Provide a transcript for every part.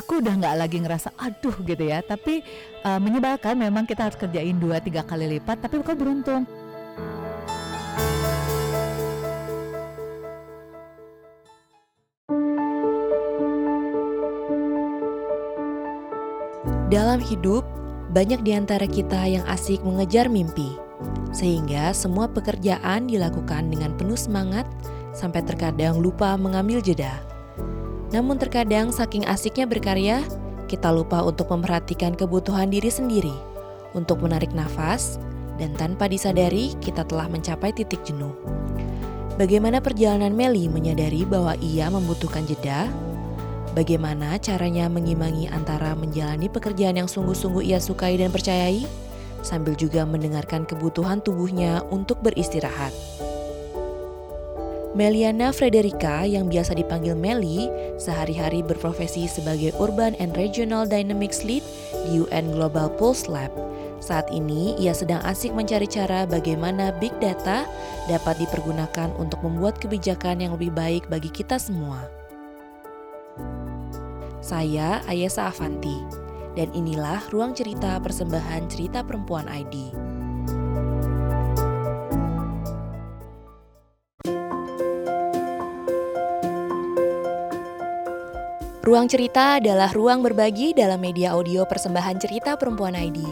aku udah nggak lagi ngerasa aduh gitu ya tapi uh, menyebalkan memang kita harus kerjain dua tiga kali lipat tapi kok beruntung Dalam hidup, banyak di antara kita yang asik mengejar mimpi, sehingga semua pekerjaan dilakukan dengan penuh semangat sampai terkadang lupa mengambil jeda. Namun terkadang saking asiknya berkarya, kita lupa untuk memperhatikan kebutuhan diri sendiri, untuk menarik nafas, dan tanpa disadari kita telah mencapai titik jenuh. Bagaimana perjalanan Meli menyadari bahwa ia membutuhkan jeda Bagaimana caranya mengimbangi antara menjalani pekerjaan yang sungguh-sungguh ia sukai dan percayai, sambil juga mendengarkan kebutuhan tubuhnya untuk beristirahat. Meliana Frederica yang biasa dipanggil Meli, sehari-hari berprofesi sebagai Urban and Regional Dynamics Lead di UN Global Pulse Lab. Saat ini, ia sedang asik mencari cara bagaimana big data dapat dipergunakan untuk membuat kebijakan yang lebih baik bagi kita semua. Saya Ayesa Avanti, dan inilah ruang cerita persembahan cerita perempuan ID. Ruang cerita adalah ruang berbagi dalam media audio persembahan cerita perempuan ID,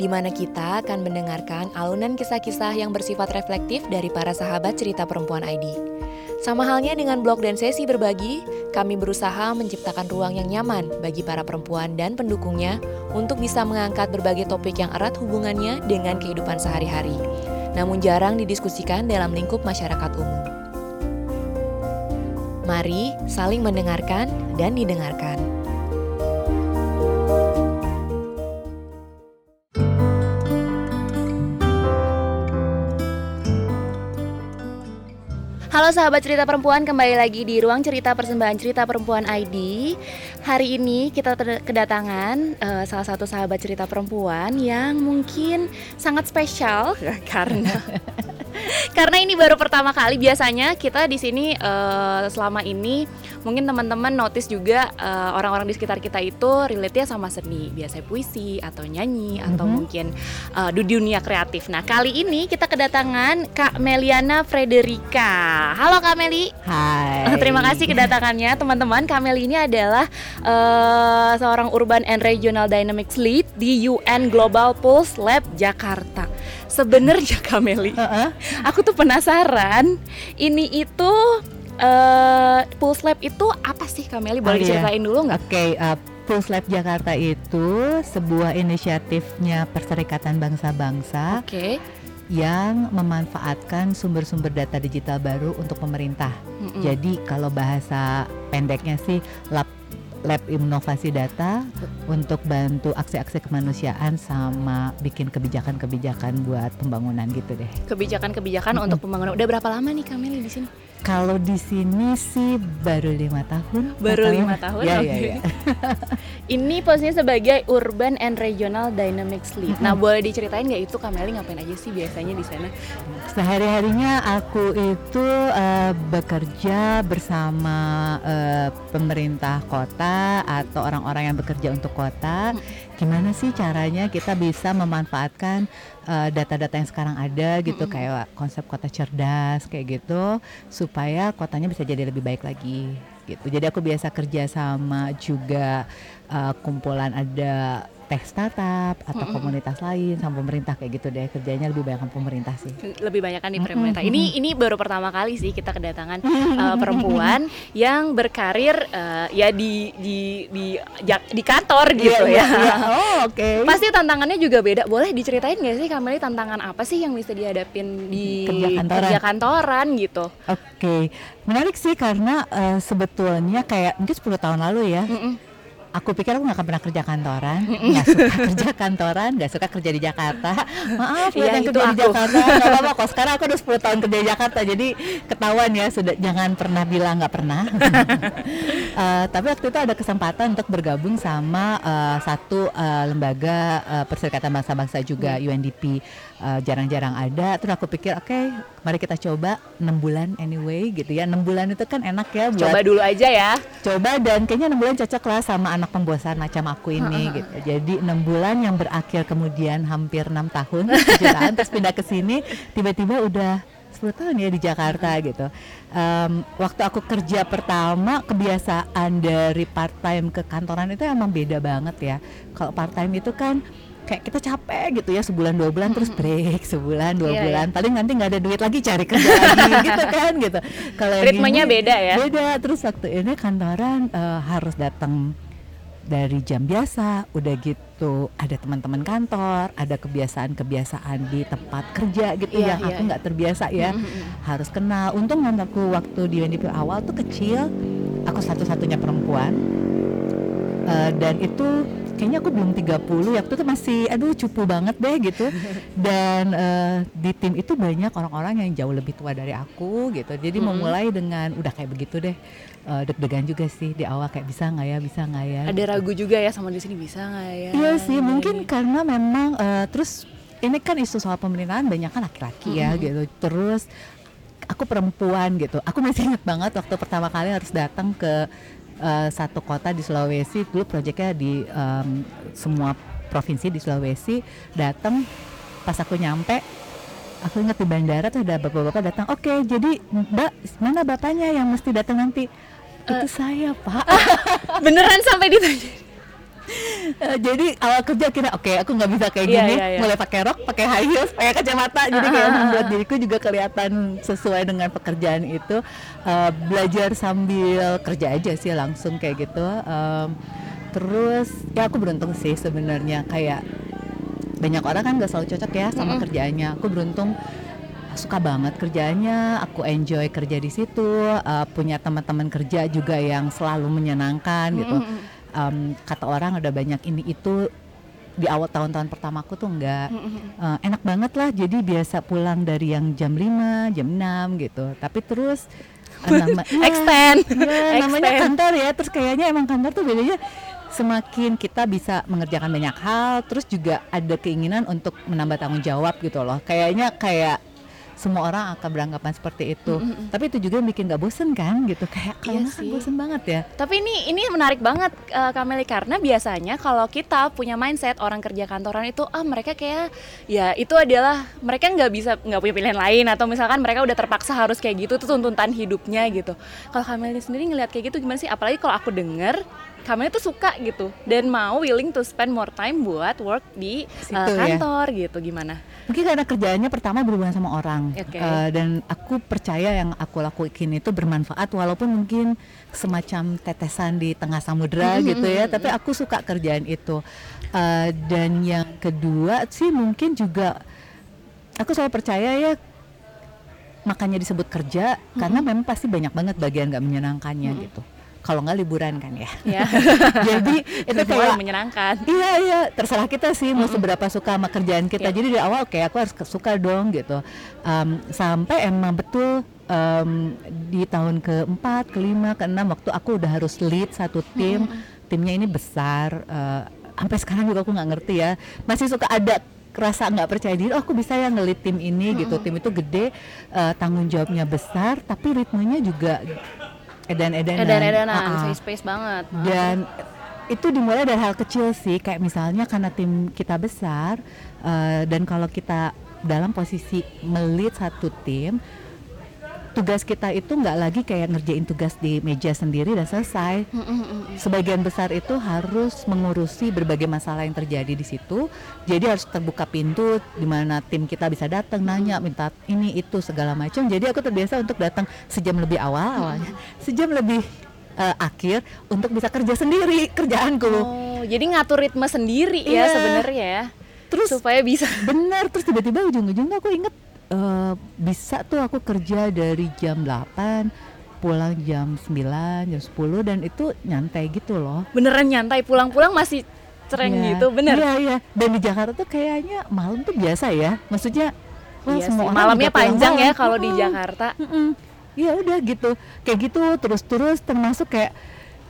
di mana kita akan mendengarkan alunan kisah-kisah yang bersifat reflektif dari para sahabat cerita perempuan ID. Sama halnya dengan blog dan sesi berbagi, kami berusaha menciptakan ruang yang nyaman bagi para perempuan dan pendukungnya untuk bisa mengangkat berbagai topik yang erat hubungannya dengan kehidupan sehari-hari, namun jarang didiskusikan dalam lingkup masyarakat umum. Mari saling mendengarkan dan didengarkan. Halo sahabat cerita perempuan, kembali lagi di ruang cerita persembahan cerita perempuan ID. Hari ini kita kedatangan uh, salah satu sahabat cerita perempuan yang mungkin sangat spesial karena karena ini baru pertama kali biasanya kita di sini uh, selama ini mungkin teman-teman notice juga eh, orang-orang di sekitar kita itu relate-nya sama seni, biasa puisi atau nyanyi mm-hmm. atau mungkin uh, di dunia kreatif. Nah, kali ini kita kedatangan Kak Meliana Frederica. Halo Kak Meli. Hai. terima kasih kedatangannya teman-teman. Kak Meli ini adalah uh, seorang Urban and Regional Dynamics Lead di UN Global Pulse Lab Jakarta. Sebenarnya Kak Meli, uh-uh. aku tuh penasaran ini itu uh, Pulse Lab itu apa sih Kameli? Boleh oh, iya. diceritain dulu nggak? Oke, okay, uh, Pulse Lab Jakarta itu sebuah inisiatifnya Perserikatan Bangsa-Bangsa. Oke. Okay yang memanfaatkan sumber-sumber data digital baru untuk pemerintah. Mm -hmm. Jadi kalau bahasa pendeknya sih lab lab inovasi data untuk bantu aksi-aksi kemanusiaan sama bikin kebijakan-kebijakan buat pembangunan gitu deh. Kebijakan-kebijakan mm -hmm. untuk pembangunan. Udah berapa lama nih Kameli di sini? Kalau di sini sih baru lima tahun. Baru lima tahun. Ya, ya, ya. Ini posisinya sebagai Urban and Regional Dynamics Lead. Nah, boleh diceritain nggak itu Kameli ngapain aja sih biasanya di sana? Sehari-harinya aku itu uh, bekerja bersama uh, pemerintah kota atau orang-orang yang bekerja untuk kota. Gimana sih caranya kita bisa memanfaatkan Eh, data-data uh, yang sekarang ada gitu mm -hmm. kayak konsep kota cerdas kayak gitu supaya kotanya bisa jadi lebih baik lagi gitu. Jadi aku biasa kerja sama juga uh, kumpulan ada teh startup atau mm-hmm. komunitas lain sama pemerintah kayak gitu deh. Kerjanya lebih banyak pemerintah sih. Lebih banyak kan di pemerintah. Mm-hmm. ini ini baru pertama kali sih kita kedatangan uh, perempuan yang berkarir uh, ya di di di di kantor iya, gitu yeah, ya. yeah, oh oke. Okay. pasti tantangannya juga beda. Boleh diceritain nggak sih Kamali tantangan apa sih yang bisa dihadapin di kerja kantoran, kerja kantoran gitu? Oke. Okay. menarik sih karena uh, sebetulnya kayak mungkin 10 tahun lalu ya mm -mm aku pikir aku gak akan pernah kerja kantoran. Nggak suka kerja kantoran nggak suka kerja di Jakarta. Maaf ya, yang kerja di Jakarta. Nggak apa-apa kok sekarang aku udah 10 tahun kerja di Jakarta jadi ketahuan ya sudah jangan pernah bilang nggak pernah. Uh, tapi waktu itu ada kesempatan untuk bergabung sama uh, satu uh, lembaga uh, perserikatan bangsa-bangsa juga hmm. UNDP jarang-jarang uh, ada terus aku pikir oke okay, mari kita coba enam bulan anyway gitu ya enam bulan itu kan enak ya buat coba dulu aja ya coba dan kayaknya enam bulan cocok lah sama anak pembosan macam aku ini gitu. Jadi enam bulan yang berakhir kemudian hampir enam tahun kejutaan terus pindah ke sini tiba-tiba udah 10 tahun ya di Jakarta gitu. Um, waktu aku kerja pertama kebiasaan dari part time ke kantoran itu emang beda banget ya. Kalau part time itu kan kayak kita capek gitu ya sebulan dua bulan terus break sebulan dua Iya, bulan. Paling nanti nggak ada duit lagi cari kerja lagi gitu kan gitu. Kalau Ritmenya beda ya? beda terus waktu ini kantoran eh, harus datang dari jam biasa udah gitu ada teman-teman kantor ada kebiasaan-kebiasaan di tempat kerja gitu Iya, yang iya, aku nggak terbiasa ya. Harus kenal. Untung aku waktu di UNDP awal tuh kecil aku satu-satunya perempuan. Eh, dan itu kayaknya aku belum 30 ya waktu itu masih aduh cupu banget deh gitu dan eh, di tim itu banyak orang-orang yang jauh lebih tua dari aku gitu jadi Mm-mm. memulai dengan udah kayak begitu deh Eh, deg-degan juga sih di awal kayak bisa nggak ya bisa nggak ya Ada ragu juga ya sama di sini bisa nggak ya? Iya sih, mungkin karena memang eh, terus ini kan isu soal pemerintahan banyak kan laki-laki ya gitu. Terus aku perempuan gitu. Aku masih ingat banget waktu pertama kali harus datang ke eh, satu kota di Sulawesi. Dulu proyeknya di em, semua provinsi di Sulawesi. Datang pas aku nyampe aku ingat di bandara tuh ada bapak-bapak datang. Oke, jadi Mbak, mana bapaknya yang mesti datang nanti? Itu saya, Pak. Beneran sampai ditanya. Eh, jadi awal kerja kira oke aku nggak bisa kayak Iya, gini. iya, iya. mulai pakai rok pakai high heels pakai kacamata. Jadi kayak membuat diriku juga kelihatan sesuai dengan pekerjaan itu. Eh, belajar sambil kerja aja sih langsung kayak gitu. Em, terus ya aku beruntung sih sebenarnya. Kayak banyak orang kan nggak selalu cocok ya sama kerjaannya. Aku beruntung suka banget kerjanya aku enjoy kerja di situ. Eh, punya teman-teman kerja juga yang selalu menyenangkan gitu Em, kata orang ada banyak ini itu di awal tahun-tahun pertamaku tuh enggak Eh, enak banget lah. Jadi biasa pulang dari yang jam 5 jam 6 gitu. Tapi terus eh, nama, Iya, Extend. iya, namanya Extend. kantor ya. Terus kayaknya emang kantor tuh bedanya semakin kita bisa mengerjakan banyak hal terus juga ada keinginan untuk menambah tanggung jawab gitu loh. Kayaknya kayak semua orang akan beranggapan seperti itu. Tapi itu juga bikin gak bosen kan gitu. Kayak kalau Iya nggak kan bosen banget ya. Tapi ini ini menarik banget eh, Kameli karena biasanya kalau kita punya mindset orang kerja kantoran itu ah mereka kayak ya itu adalah mereka nggak bisa nggak punya pilihan lain. Atau misalkan mereka udah terpaksa harus kayak gitu itu tuntutan hidupnya gitu. Kalau Kameli sendiri ngelihat kayak gitu gimana sih? Apalagi kalau aku denger Kameli tuh suka gitu dan mau willing to spend more time buat work di Situ ya. kantor gitu gimana? Mungkin karena kerjaannya pertama berhubungan sama orang Oke. Eh, dan aku percaya yang aku lakuin itu bermanfaat walaupun mungkin semacam tetesan di tengah samudera gitu ya. Tapi aku suka kerjaan itu. Eh, dan yang kedua sih mungkin juga aku selalu percaya ya makanya disebut kerja karena memang pasti banyak banget bagian nggak menyenangkannya gitu. Kalau nggak liburan kan ya. Ya. Jadi itu kayak yang menyenangkan. Iya iya terserah kita sih mau seberapa suka sama kerjaan kita. Iya. Jadi di awal oke aku harus suka dong gitu. Em, sampai emang betul em, di tahun keempat, kelima, keenam waktu aku udah harus lead satu tim. Timnya ini besar. eh, sampai sekarang juga aku nggak ngerti ya. Masih suka ada rasa nggak percaya diri. Oh aku bisa ya ngelit tim ini gitu. Tim itu gede, eh, tanggung jawabnya besar, tapi ritmenya juga edan-edanan. Edan-edanan, Ah, ah space banget. dan itu dimulai dari hal kecil sih kayak misalnya karena tim kita besar eh, dan kalau kita dalam posisi melit satu tim tugas kita itu nggak lagi kayak ngerjain tugas di meja sendiri dan selesai. Sebagian besar itu harus mengurusi berbagai masalah yang terjadi di situ. Jadi harus terbuka pintu di mana tim kita bisa datang nanya minta ini itu segala macam. Jadi aku terbiasa untuk datang sejam lebih awal awalnya. Sejam lebih eh, akhir untuk bisa kerja sendiri kerjaanku. Oh, jadi ngatur ritme sendiri ya Iya. sebenarnya ya. terus supaya bisa. benar terus tiba-tiba ujung-ujungnya aku inget eh, bisa tuh aku kerja dari jam 8 pulang jam 9 jam 10 dan itu nyantai gitu loh beneran nyantai pulang-pulang masih cereng Iya, gitu bener Iya iya. Dan di Jakarta tuh kayaknya malam tuh biasa ya. Maksudnya wah Iya semua sih, malamnya panjang ya malam. kalau di. Jakarta. Iya udah gitu. Kayak gitu terus-terus termasuk kayak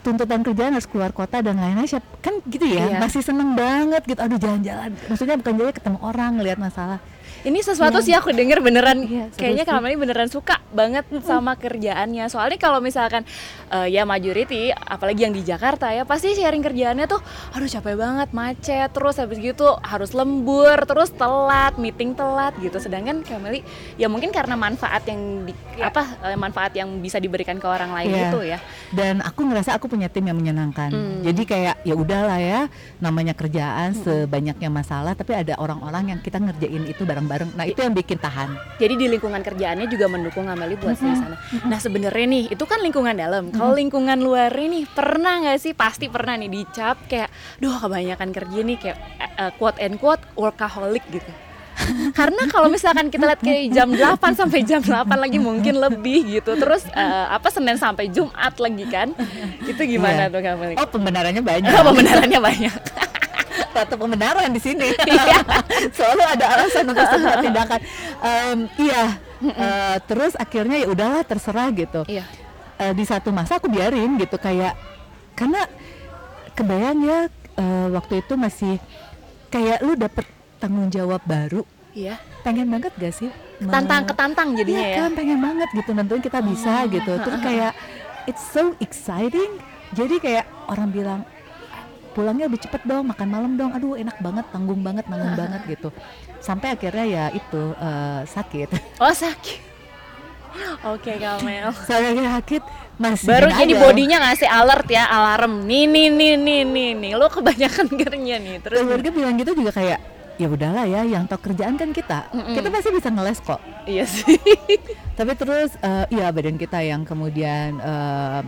tuntutan kerjaan harus keluar kota dan lain-lain kan gitu ya Iya. masih seneng banget gitu aduh jalan-jalan maksudnya bukan jadi ketemu orang ngelihat masalah Ini sesuatu Iya. sih aku denger beneran Iya, seru kayaknya Meli beneran suka banget sama kerjaannya. Soalnya kalau misalkan eh, ya majority apalagi yang di Jakarta ya pasti sharing kerjaannya tuh aduh capek banget macet terus habis gitu harus lembur terus telat meeting telat gitu. Sedangkan Kak Meli ya mungkin karena manfaat yang di, apa eh, manfaat yang bisa diberikan ke orang lain Iya. itu ya. dan aku ngerasa aku punya tim yang menyenangkan Hmm. jadi kayak ya udahlah ya namanya kerjaan sebanyaknya masalah tapi ada orang-orang yang kita ngerjain itu bareng-bareng nah itu yang bikin tahan Jadi di lingkungan kerjaannya juga mendukung Ameli buat di sana. Nah sebenarnya nih itu kan lingkungan dalam. Kalau lingkungan luar ini pernah nggak sih? Pasti pernah nih dicap kayak, duh kebanyakan kerja nih kayak eh, quote and quote workaholic gitu. Karena kalau misalkan kita lihat kayak jam 8 sampai jam 8 lagi mungkin lebih gitu. Terus eh, apa Senin sampai Jumat lagi kan? Itu gimana Iya. tuh Kameli? oh pembenarannya banyak Pembenarannya banyak. satu pembenaran di sini Iya. selalu ada alasan untuk sebuah tindakan Em, iya Eh, terus akhirnya ya udahlah terserah gitu Iya. Eh, di satu masa aku biarin gitu kayak karena kebayang ya eh, waktu itu masih kayak lu dapet tanggung jawab baru. Iya. pengen banget gak sih Tantang ketantang jadinya Iya ya. kan pengen banget gitu nentuin kita bisa gitu. Terus kayak it's so exciting. Jadi kayak orang bilang pulangnya lebih cepet dong makan malam dong. Aduh enak banget tanggung banget nanggung banget gitu. Sampai akhirnya ya itu eh, sakit. Oh sakit. Oke Kamel. saya sakit masih Baru jadi bodinya ngasih alert ya, alarm. Nih nih nih nih nih nih. Lo kebanyakan kerja nih. Terus keluarga bilang gitu juga kayak ya udahlah ya yang tau kerjaan kan kita Mm-mm. kita pasti bisa ngeles kok iya sih. tapi terus eh, iya badan kita yang kemudian eh,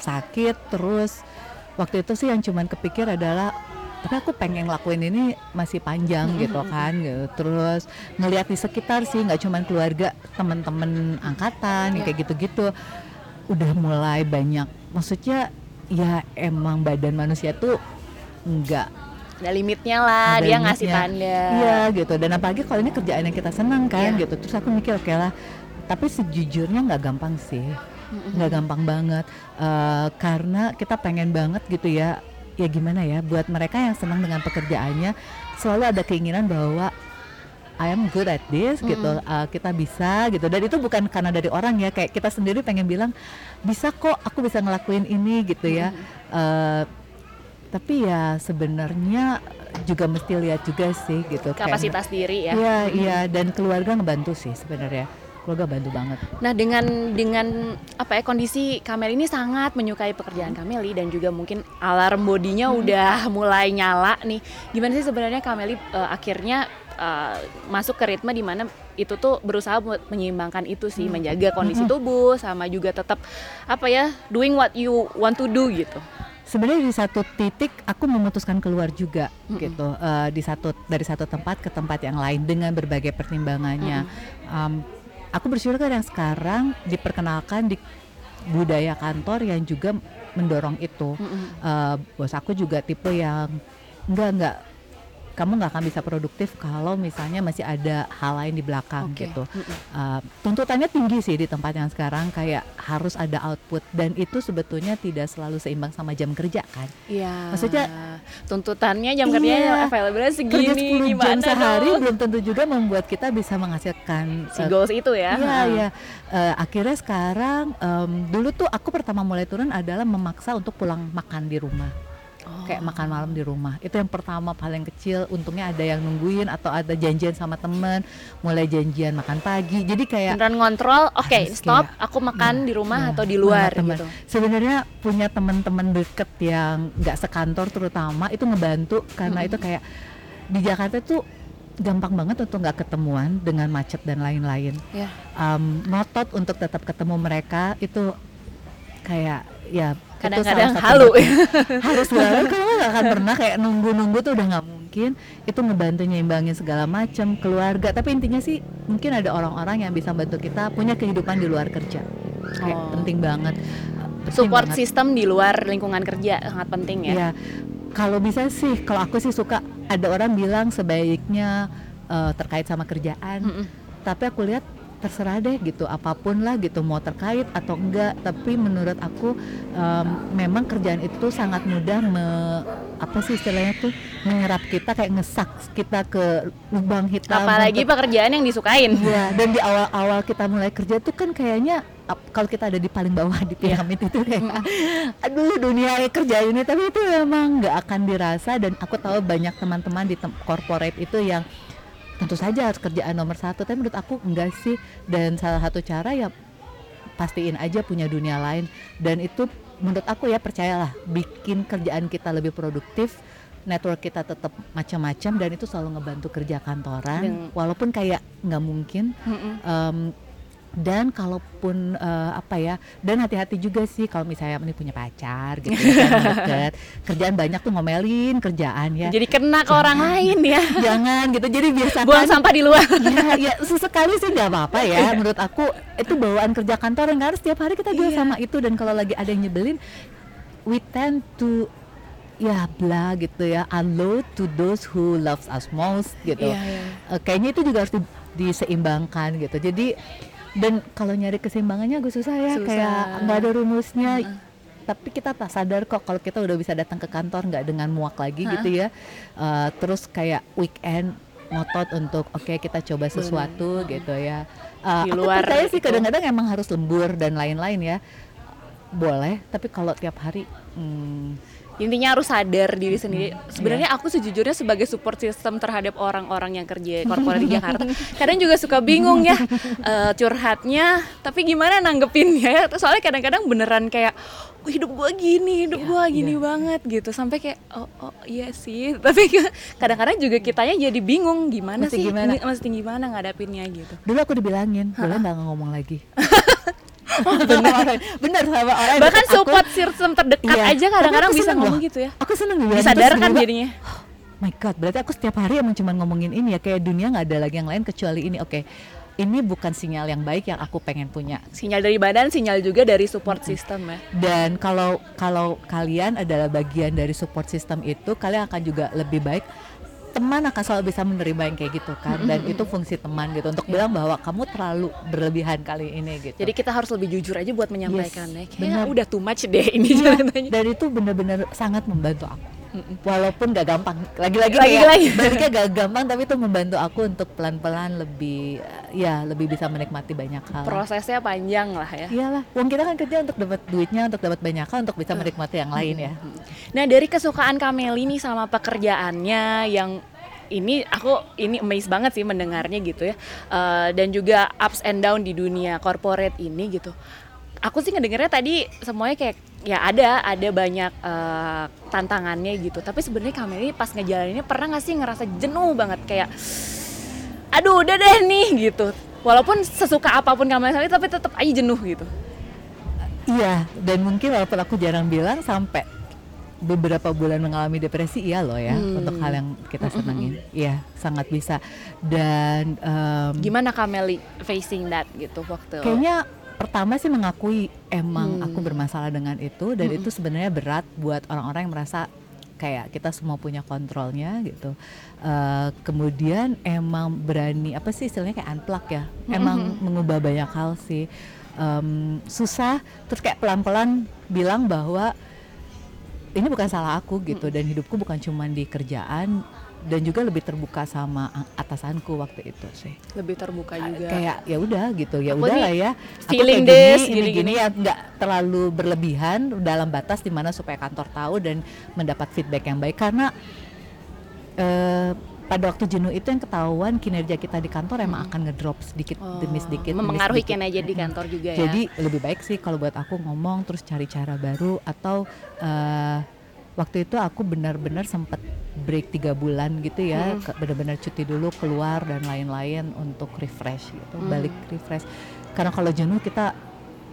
sakit terus waktu itu sih yang cuman kepikir adalah tapi aku pengen ngelakuin ini masih panjang gitu kan gitu. terus ngelihat di sekitar sih nggak cuman keluarga teman-teman angkatan Iya. kayak gitu-gitu. Udah mulai banyak. Maksudnya ya emang badan manusia tuh nggak Ada limitnya lah, Ada dia ngasih tanda. Iya gitu. Dan apalagi kalau ini kerjaan yang kita senang kan Iya. gitu. Terus aku mikir oke lah. Tapi sejujurnya nggak gampang sih. Nggak gampang banget. Eh, karena kita pengen banget gitu ya ya gimana ya buat mereka yang senang dengan pekerjaannya selalu ada keinginan bahwa I am good at this gitu Eh, kita bisa gitu. Dan itu bukan karena dari orang ya kayak kita sendiri pengen bilang bisa kok aku bisa ngelakuin ini gitu ya. Eh, tapi ya sebenarnya juga mesti lihat juga sih gitu kayak- Kapasitas diri ya. Iya iya dan keluarga ngebantu sih sebenarnya keluarga bantu banget. Nah dengan dengan apa ya kondisi Kameli ini sangat menyukai pekerjaan Kameli dan juga mungkin alarm bodinya udah mulai nyala nih. Gimana sih sebenarnya Kameli eh, akhirnya eh, masuk ke ritme di mana itu tuh berusaha buat menyeimbangkan itu sih, menjaga kondisi tubuh sama juga tetap apa ya doing what you want to do gitu. sebenarnya di satu titik aku memutuskan keluar juga gitu eh, di satu dari satu tempat ke tempat yang lain dengan berbagai pertimbangannya. Am, aku bersyukur kan yang sekarang diperkenalkan di budaya kantor yang juga mendorong itu. Eh, bos aku juga tipe yang enggak enggak kamu nggak akan bisa produktif kalau misalnya masih ada hal lain di belakang Oke. gitu Uh, tuntutannya tinggi sih di tempat yang sekarang kayak harus ada output dan itu sebetulnya tidak selalu seimbang sama jam kerja kan Iya. Maksudnya- tuntutannya jam Iya. kerjanya available kerja segini 10 gimana jam sehari dong? belum tentu juga membuat kita bisa menghasilkan si uh, goals itu ya. Iya iya Uh, akhirnya sekarang um, dulu tuh aku pertama mulai turun adalah memaksa untuk pulang makan di rumah Oh. kayak makan malam di rumah. Itu yang pertama paling kecil. Untungnya ada yang nungguin atau ada janjian sama temen. Mulai janjian makan pagi. Jadi kayak beneran ngontrol oke Harus stop kayak, aku makan di rumah ya, atau di luar sama teman. gitu. Sebenarnya punya teman-teman deket yang nggak sekantor terutama itu ngebantu. Karena itu kayak di Jakarta tuh gampang banget untuk nggak ketemuan dengan macet dan lain-lain. ya. Am, ngotot untuk tetap ketemu mereka. Itu kayak ya kadang-kadang halu harus banget kalau nggak akan pernah kayak nunggu-nunggu tuh udah nggak mungkin itu ngebantu nyimbangin segala macam keluarga tapi intinya sih mungkin ada orang-orang yang bisa bantu kita punya kehidupan di luar kerja kayak Oh. penting banget Penting support banget. system di luar lingkungan kerja sangat penting ya Iya. kalau bisa sih kalau aku sih suka ada orang bilang sebaiknya eh, terkait sama kerjaan Mm-mm. tapi aku lihat terserah deh gitu apa pun lah gitu mau terkait atau enggak. Tapi menurut aku em, memang kerjaan itu sangat mudah me- apa sih istilahnya tuh menyerap kita kayak ngesak kita ke lubang hitam apalagi untuk- pekerjaan yang disukain. Iya, dan di awal-awal kita mulai kerja tuh kan kayaknya kalau kita ada di paling bawah di piramid itu kayak aduh dunia kerja ini tapi itu memang nggak akan dirasa. Dan aku tahu banyak teman-teman di tem- corporate itu yang tentu saja harus kerjaan nomor satu. Tapi menurut aku enggak sih. Dan salah satu cara ya pastiin aja punya dunia lain. Dan itu menurut aku ya percayalah bikin kerjaan kita lebih produktif network kita tetap macam-macam dan itu selalu ngebantu kerja kantoran. Dan- walaupun kayak nggak mungkin Mm-mm. Em, dan kalaupun eh, apa ya dan hati-hati juga sih kalau misalnya ini punya pacar gitu kan, deket kerjaan banyak tuh ngomelin kerjaan ya. Jadi kena ke orang lain ya. Jangan gitu jadi biasakan buang sampah di luar. Ya, ya sesekali sih nggak apa-apa ya. Menurut aku itu bawaan kerja kantor yang harus setiap hari kita deal Iya. sama itu. Dan kalau lagi ada yang nyebelin we tend to ya bla gitu ya unload to those who loves us most gitu. Iya, iya. Eh, kayaknya itu juga harus di- diseimbangkan gitu. Jadi dan kalau nyari keseimbangannya gue susah ya Susah. kayak nggak ada rumusnya. Tapi kita tak sadar kok kalau kita udah bisa datang ke kantor nggak dengan muak lagi gitu ya. Eh, terus kayak weekend ngotot untuk oke kita coba sesuatu gitu ya. Eh, Di aku percaya sih itu. kadang-kadang emang harus lembur dan lain-lain ya. Boleh tapi kalau tiap hari hmm, intinya harus sadar diri sendiri. Sebenarnya aku sejujurnya sebagai support system terhadap orang-orang yang kerja korporat di Jakarta kadang juga suka bingung ya eh, curhatnya tapi gimana nanggepinnya? Ya soalnya kadang-kadang beneran kayak "Oh, hidup gua gini hidup Iya, gua gini iya. banget gitu. Sampai kayak oh, oh iya sih. Tapi kadang-kadang juga kitanya jadi bingung gimana Mesti sih? gimana? mesti gimana ngadapinnya gitu. Dulu aku dibilangin boleh nggak ngomong lagi bener bener sama orang bahkan aku. support system terdekat Iya. aja kadang-kadang bisa ngomong loh. gitu ya Aku seneng gitu, disadarkan jadinya My God, berarti aku setiap hari emang cuma ngomongin ini ya kayak dunia nggak ada lagi yang lain kecuali ini. Oke, ini bukan sinyal yang baik yang aku pengen punya. sinyal dari badan sinyal juga dari support system ya Dan kalau kalau kalian adalah bagian dari support system itu, kalian akan juga lebih baik. Teman akan selalu bisa menerima yang kayak gitu kan, dan itu fungsi teman gitu untuk bilang bahwa kamu terlalu berlebihan kali ini gitu. Jadi kita harus lebih jujur aja buat menyampaikannya. Yes, Kayaknya benar. udah too much deh ini Iya, ceritanya. dan itu benar-benar sangat membantu aku. Walaupun gak gampang, lagi-lagi Lagi- ya, lagi. baliknya gak gampang, tapi itu membantu aku untuk pelan-pelan lebih, ya lebih bisa menikmati banyak hal. Prosesnya panjang lah ya. Iyalah, uang kita kan kerja untuk dapat duitnya, untuk dapat banyak hal, untuk bisa menikmati yang lain ya. Nah dari kesukaan Kameli nih sama pekerjaannya yang ini aku ini amazed banget sih mendengarnya gitu ya. Eh, dan juga ups and down di dunia corporate ini gitu. Aku sih ngedengarnya tadi semuanya kayak ya ada ada banyak eh, tantangannya gitu. Tapi sebenarnya Kameli pas ngejalaninnya pernah nggak sih ngerasa jenuh banget kayak aduh udah deh nih gitu. Walaupun sesuka apa pun Kameli Sari tapi tetap aja jenuh gitu. Iya, dan mungkin walaupun aku jarang bilang sampai beberapa bulan mengalami depresi, iya loh ya, Hmm. untuk hal yang kita senengin. Iya, sangat bisa. Dan em, Gimana Kameli facing that gitu waktu Kayaknya pertama sih mengakui emang Hmm. aku bermasalah dengan itu dan itu sebenarnya berat buat orang-orang yang merasa kayak kita semua punya kontrolnya gitu. Eh, kemudian emang berani apa sih istilahnya kayak unplug ya. Emang mengubah banyak hal sih. Em, susah terus kayak pelan-pelan bilang bahwa ini bukan salah aku gitu dan hidupku bukan cuma di kerjaan dan juga lebih terbuka sama atasanku waktu itu sih lebih terbuka juga. kayak ya udah gitu ya Aku udah lah ya Aku feeling kayak this, gini, ini gini-gini. gini ya nggak terlalu berlebihan dalam batas di mana supaya kantor tahu dan mendapat feedback yang baik karena eh, pada waktu jenuh itu yang ketahuan kinerja kita di kantor emang akan ngedrop sedikit demi sedikit demi Oh, Memengaruhi sedikit. kinerja di kantor juga ya. Jadi lebih baik sih kalau buat aku ngomong terus cari cara baru atau eh, waktu itu aku benar-benar sempat break tiga bulan gitu ya, Hmm. benar-benar cuti dulu keluar dan lain-lain untuk refresh gitu, Hmm. balik refresh. Karena kalau jenuh kita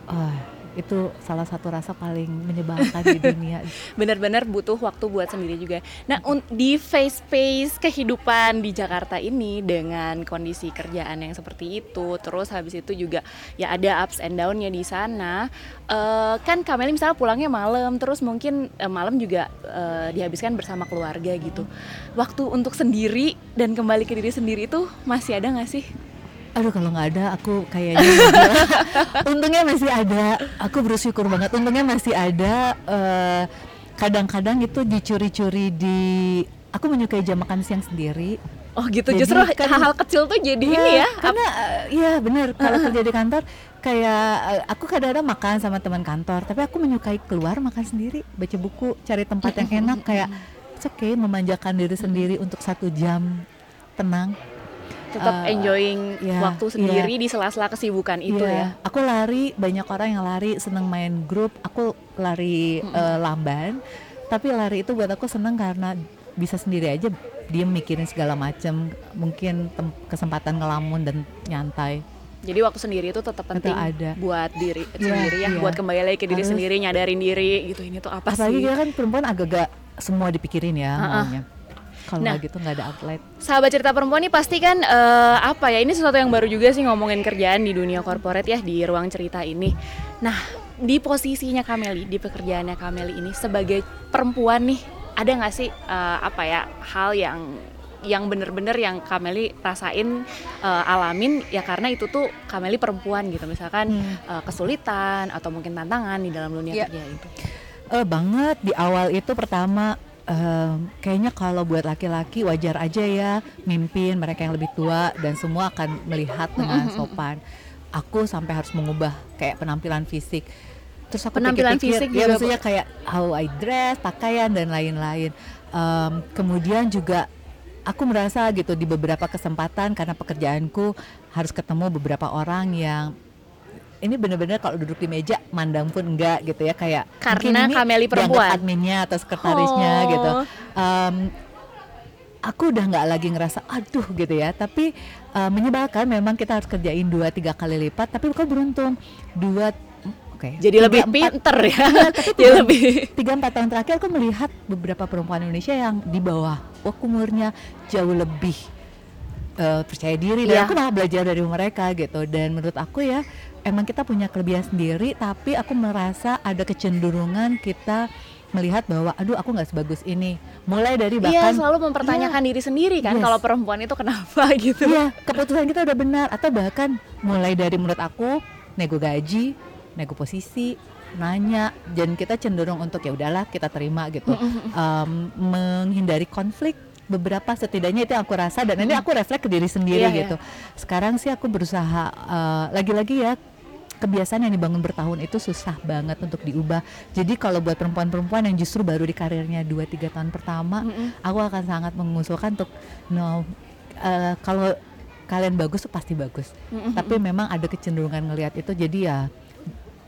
ah, itu salah satu rasa paling menyebalkan di dunia. benar-benar butuh waktu buat sendiri juga. Nah, di face face kehidupan di Jakarta ini dengan kondisi kerjaan yang seperti itu, terus habis itu juga ya ada ups and down-nya di sana. Eh, kan Kameli misalnya pulangnya malam, terus mungkin eh, malam juga eh, dihabiskan bersama keluarga gitu. Waktu untuk sendiri dan kembali ke diri sendiri itu masih ada nggak sih? Aduh kalau nggak ada aku kayaknya untungnya masih ada. Aku bersyukur banget. Untungnya masih ada. eh, kadang-kadang itu dicuri-curi di aku menyukai jam makan siang sendiri. Oh gitu, Jadi justru kan- hal-hal kecil tuh jadi Iya, ini ya. karena uh, iya bener. Kalau kerja di kantor kayak uh, aku kadang-kadang makan sama teman kantor tapi aku menyukai keluar makan sendiri baca buku cari tempat yang enak. Kayak it's okay memanjakan diri sendiri untuk satu jam. Tenang tetap Uh, enjoying iya, waktu sendiri di sela-sela kesibukan itu Iya, ya. Aku lari, banyak orang yang lari seneng main grup. Aku lari eh, lamban, tapi lari itu buat aku seneng karena bisa sendiri aja dia mikirin segala macam. Mungkin kesempatan ngelamun dan nyantai. Jadi waktu sendiri itu tetap Tetap penting ada. buat diri Iya, sendiri ya, iya. buat kembali lagi ke diri Harus. sendiri, nyadarin diri gitu. Ini tuh apa Apalagi sih? kita kan perempuan agak-agak semua dipikirin ya Ha-ha. maunya. Kalau Nah. gitu nggak ada outlet. Sahabat cerita perempuan nih pasti kan eh, apa ya? Ini sesuatu yang baru juga sih ngomongin kerjaan di dunia korporat ya di ruang cerita ini. Nah, di posisinya Kameli, di pekerjaannya Kameli ini sebagai perempuan nih, ada nggak sih eh, apa ya hal yang yang bener-bener yang Kameli rasain eh, alamin ya karena itu tuh Kameli perempuan gitu misalkan eh, kesulitan atau mungkin tantangan di dalam dunia Iya. kerja itu. Eh banget di awal itu pertama em, kayaknya kalau buat laki-laki wajar aja ya mimpin mereka yang lebih tua dan semua akan melihat dengan sopan. Aku sampai harus mengubah kayak penampilan fisik. Terus aku Penampilan pikir-pikir, fisik ya juga, maksudnya kayak how I dress, pakaian dan lain-lain. Em, kemudian juga aku merasa gitu di beberapa kesempatan karena pekerjaanku harus ketemu beberapa orang yang ini bener-bener kalau duduk di meja mandang pun enggak gitu ya kayak Karena ini Kameli perempuan. adminnya atau sekretarisnya Oh. gitu Em, aku udah nggak lagi ngerasa aduh gitu ya tapi eh, menyebalkan memang kita harus kerjain dua tiga kali lipat tapi kau beruntung dua oke Jadi tiga, lebih empat- pinter ya. Jadi tiga- lebih tiga empat tahun terakhir aku melihat beberapa perempuan Indonesia yang di bawah aku umurnya jauh lebih eh, percaya diri dan Iya. aku malah belajar dari mereka gitu dan menurut aku ya emang kita punya kelebihan sendiri tapi aku merasa ada kecenderungan kita melihat bahwa aduh aku nggak sebagus ini mulai dari Iya bahkan selalu mempertanyakan diri sendiri kan Yes. kalau perempuan itu kenapa gitu. Iya, keputusan kita udah benar atau bahkan mulai dari menurut aku nego gaji, nego posisi, nanya dan kita cenderung untuk ya udahlah kita terima gitu. Em, menghindari konflik beberapa setidaknya itu yang aku rasa dan ini aku refleks ke diri sendiri Iya, iya. gitu. Sekarang sih aku berusaha eh, lagi-lagi ya kebiasaan yang dibangun bertahun itu susah banget untuk diubah. Jadi kalau buat perempuan-perempuan yang justru baru di karirnya 2-3 tahun pertama, aku akan sangat mengusulkan untuk no eh, kalau kalian bagus tuh pasti bagus. Tapi memang ada kecenderungan ngelihat itu jadi ya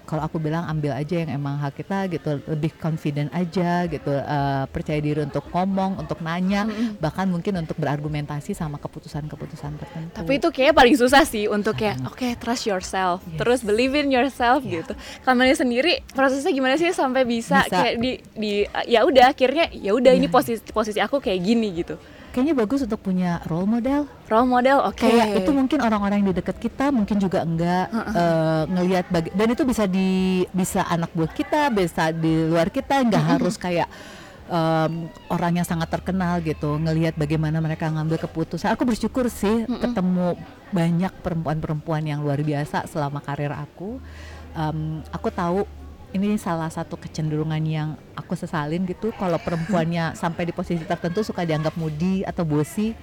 kalau aku bilang ambil aja yang emang hak kita gitu lebih confident aja gitu eh, percaya diri untuk ngomong untuk nanya bahkan mungkin untuk berargumentasi sama keputusan-keputusan tertentu Tapi itu kayaknya paling susah sih untuk kayak oke trust yourself, Yes. terus believe in yourself Iya. gitu. Kameli sendiri prosesnya gimana sih sampai bisa, Bisa. kayak di di ya udah akhirnya ya udah ini Iya. posisi posisi aku kayak gini gitu. Kayaknya bagus untuk punya role model. Role model oke. kayak itu mungkin orang-orang yang di dekat kita mungkin juga enggak eh, ngelihat dan itu bisa di bisa anak buah kita bisa di luar kita nggak harus kayak em, orang yang sangat terkenal gitu ngelihat bagaimana mereka ngambil keputusan. Aku bersyukur sih ketemu banyak perempuan-perempuan yang luar biasa selama karir aku. Em, aku tahu ini salah satu kecenderungan yang aku sesalin gitu kalau perempuannya sampai di posisi tertentu suka dianggap moody atau bosi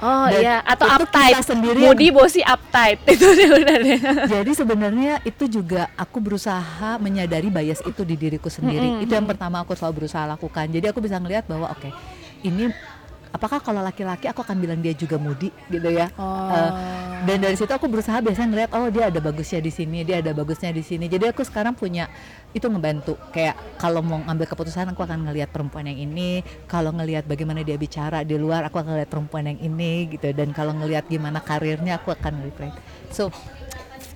Oh Dan iya atau itu uptight. kita sendiri Moody bosi uptight itu deh. Jadi sebenarnya itu juga aku berusaha menyadari bias itu di diriku sendiri. Itu yang pertama aku selalu berusaha lakukan. Jadi aku bisa ngelihat bahwa oke, ini apakah kalau laki-laki aku akan bilang dia juga mudi gitu ya. Oh. Eh, dan dari situ aku berusaha biasanya ngeliat oh dia ada bagusnya di sini, dia ada bagusnya di sini. Jadi aku sekarang punya itu ngebantu kayak kalau mau ngambil keputusan aku akan ngelihat perempuan yang ini, kalau ngelihat bagaimana dia bicara di luar aku akan ngelihat perempuan yang ini gitu dan kalau ngelihat gimana karirnya aku akan reflect. So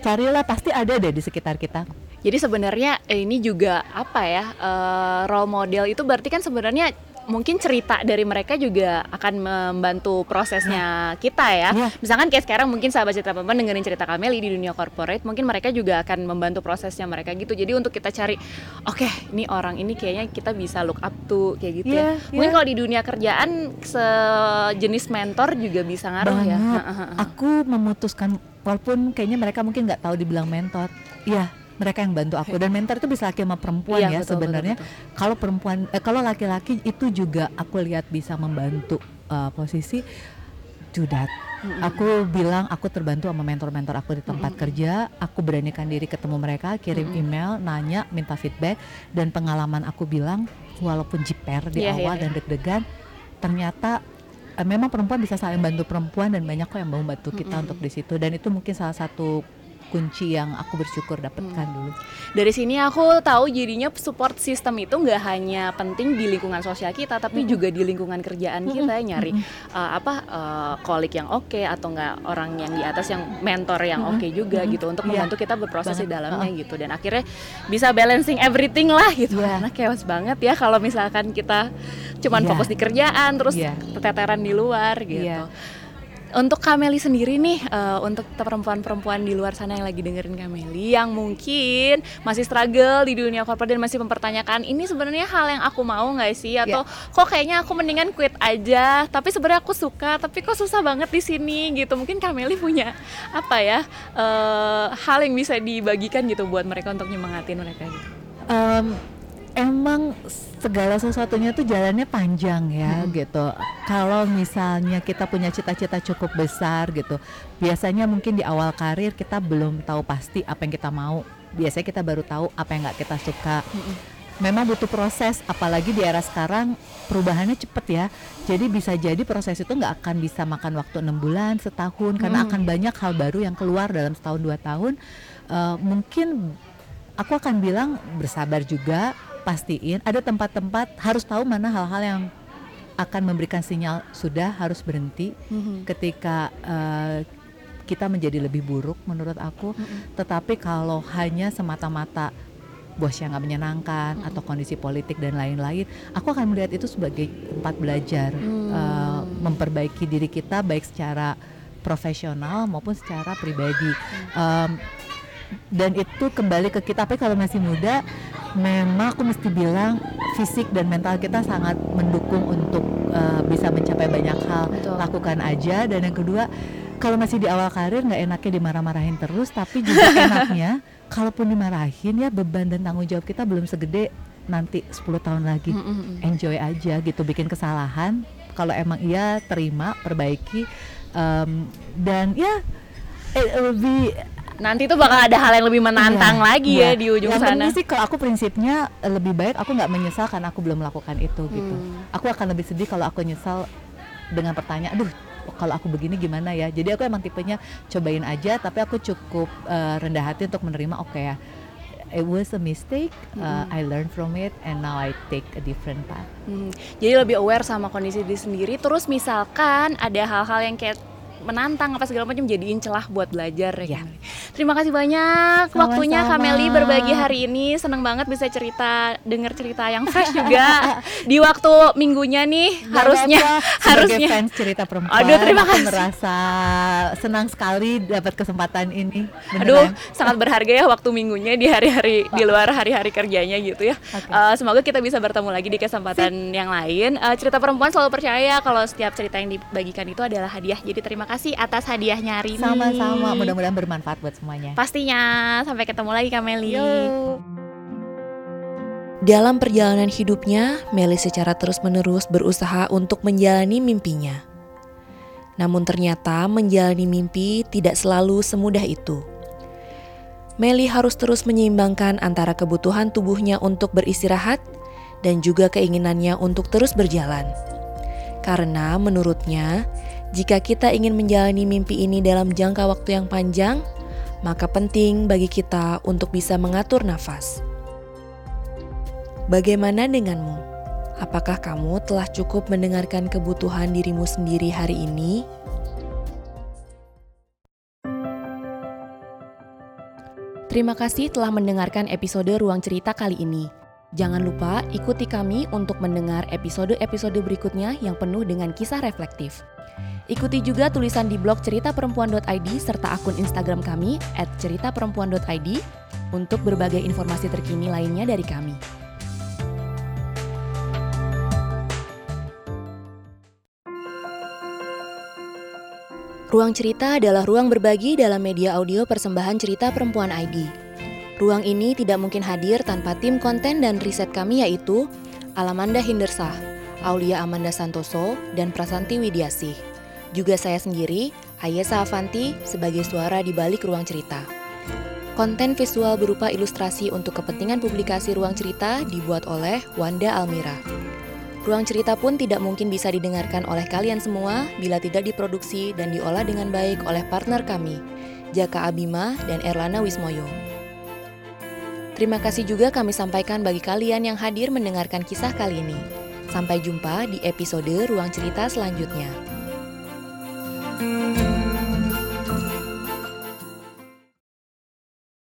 carilah pasti ada deh di sekitar kita. Jadi sebenarnya ini juga apa ya eh, role model itu berarti kan sebenarnya mungkin cerita dari mereka juga akan membantu prosesnya kita ya. Iya. Misalkan kayak sekarang mungkin sahabat cerita perempuan dengerin cerita Kameli di dunia corporate, mungkin mereka juga akan membantu prosesnya mereka gitu. Jadi untuk kita cari, oke, ini orang ini kayaknya kita bisa look up to kayak gitu Iya, ya. Mungkin iya. kalau di dunia kerjaan sejenis mentor juga bisa ngaruh ya. banget. Aku memutuskan walaupun kayaknya mereka mungkin nggak tahu dibilang mentor. Iya, mereka yang bantu aku. Dan mentor itu bisa laki sama perempuan Iya, ya betul, sebenarnya. betul, betul. kalau perempuan eh, kalau laki-laki itu juga aku lihat bisa membantu eh, posisi that Aku bilang aku terbantu sama mentor-mentor aku di tempat kerja. Aku beranikan diri ketemu mereka, kirim email, nanya, minta feedback. Dan pengalaman aku bilang walaupun jiper di Iya, awal iya, dan deg-degan, ternyata eh, memang perempuan bisa saling bantu perempuan dan banyak kok yang mau bantu kita untuk di situ. Dan itu mungkin salah satu kunci yang aku bersyukur dapatkan dulu. Dari sini aku tahu jadinya support system itu nggak hanya penting di lingkungan sosial kita, tapi juga di lingkungan kerjaan kita nyari uh, apa uh, kolik yang oke atau nggak orang yang di atas yang mentor yang oke juga gitu untuk Iya. membantu kita berproses di dalamnya gitu dan akhirnya bisa balancing everything lah gitu. Iya. Karena chaos banget ya kalau misalkan kita cuman Iya. fokus di kerjaan terus Iya. keteteran di luar gitu. Iya. Untuk Kameli sendiri nih, eh, untuk perempuan-perempuan di luar sana yang lagi dengerin Kameli, yang mungkin masih struggle di dunia korporat dan masih mempertanyakan ini sebenarnya hal yang aku mau nggak sih? Atau kok kayaknya aku mendingan quit aja? Tapi sebenarnya aku suka, tapi kok susah banget di sini gitu. Mungkin Kameli punya apa ya eh, hal yang bisa dibagikan gitu buat mereka untuk nyemangatin mereka gitu. Em, emang segala sesuatunya tuh jalannya panjang ya gitu. Kalau misalnya kita punya cita-cita cukup besar gitu, biasanya mungkin di awal karir kita belum tahu pasti apa yang kita mau. Biasanya kita baru tahu apa yang nggak kita suka. Memang butuh proses, apalagi di era sekarang perubahannya cepet ya. Jadi bisa jadi proses itu nggak akan bisa makan waktu enam bulan, setahun, karena akan banyak hal baru yang keluar dalam setahun dua tahun. Eh, mungkin aku akan bilang bersabar juga pastiin ada tempat-tempat harus tahu mana hal-hal yang akan memberikan sinyal sudah harus berhenti. Ketika eh, kita menjadi lebih buruk menurut aku. Tetapi kalau hanya semata-mata bos yang nggak menyenangkan atau kondisi politik dan lain-lain aku akan melihat itu sebagai tempat belajar eh, memperbaiki diri kita baik secara profesional maupun secara pribadi. Em, dan itu kembali ke kita. Tapi kalau masih muda memang aku mesti bilang fisik dan mental kita sangat mendukung untuk uh, bisa mencapai banyak hal. Betul. lakukan aja. Dan yang kedua kalau masih di awal karir nggak enaknya dimarah-marahin terus. Tapi juga enaknya kalaupun dimarahin ya beban dan tanggung jawab kita belum segede nanti 10 tahun lagi. Enjoy aja gitu bikin kesalahan. Kalau emang iya terima perbaiki. Em, dan ya eh, lebih Nanti tuh bakal ada hal yang lebih menantang Iya, lagi iya. ya di ujung Yang sana. penting sih kalau aku prinsipnya lebih baik aku nggak menyesal karena aku belum melakukan itu gitu. Hmm. Aku akan lebih sedih kalau aku nyesal dengan pertanyaan, aduh kalau aku begini gimana ya. Jadi aku emang tipenya cobain aja, tapi aku cukup eh, rendah hati untuk menerima oke ya. It was a mistake, uh, I learned from it, and now I take a different path. Hmm, jadi lebih aware sama kondisi diri sendiri. Terus misalkan ada hal-hal yang kayak menantang apa segala macam jadiin celah buat belajar ya. Ya. Kameli. Terima kasih banyak Sama-sama. waktunya Kameli berbagi hari ini. Seneng banget bisa cerita, denger cerita yang fresh juga di waktu minggunya nih. harusnya Nggak apa-apa. Sebagai harusnya fans cerita perempuan, Aduh, terima aku kasih. merasa senang sekali dapat kesempatan ini. Aduh, Beneran. sangat berharga ya waktu minggunya di hari-hari di luar hari-hari kerjanya gitu ya. Oke. Eh, semoga kita bisa bertemu lagi di kesempatan yang lain. Eh, cerita perempuan selalu percaya kalau setiap cerita yang dibagikan itu adalah hadiah. Jadi terima kasih atas hadiahnya hari ini. Sama-sama, mudah-mudahan bermanfaat buat semuanya. Pastinya. Sampai ketemu lagi Kameli. Yo. Dalam perjalanan hidupnya, Meli secara terus-menerus berusaha untuk menjalani mimpinya. Namun ternyata menjalani mimpi tidak selalu semudah itu. Meli harus terus menyeimbangkan antara kebutuhan tubuhnya untuk beristirahat dan juga keinginannya untuk terus berjalan. Karena menurutnya, jika kita ingin menjalani mimpi ini dalam jangka waktu yang panjang, maka penting bagi kita untuk bisa mengatur nafas. Bagaimana denganmu? Apakah kamu telah cukup mendengarkan kebutuhan dirimu sendiri hari ini? Terima kasih telah mendengarkan episode Ruang Cerita kali ini. Jangan lupa ikuti kami untuk mendengar episode-episode berikutnya yang penuh dengan kisah reflektif. Ikuti juga tulisan di blog ceritaperempuan.id serta akun Instagram kami @ceritaperempuan.id untuk berbagai informasi terkini lainnya dari kami. Ruang cerita adalah ruang berbagi dalam media audio persembahan cerita perempuan ID. Ruang ini tidak mungkin hadir tanpa tim konten dan riset kami yaitu Alamanda Hindersah, Aulia Amanda Santoso, dan Prasanti Widiasih. Juga saya sendiri, Ayesa Avanti, sebagai suara di balik ruang cerita. Konten visual berupa ilustrasi untuk kepentingan publikasi ruang cerita dibuat oleh Wanda Almira. Ruang cerita pun tidak mungkin bisa didengarkan oleh kalian semua bila tidak diproduksi dan diolah dengan baik oleh partner kami, Jaka Abima dan Erlana Wismoyo. Terima kasih juga kami sampaikan bagi kalian yang hadir mendengarkan kisah kali ini. Sampai jumpa di episode Ruang Cerita selanjutnya. Música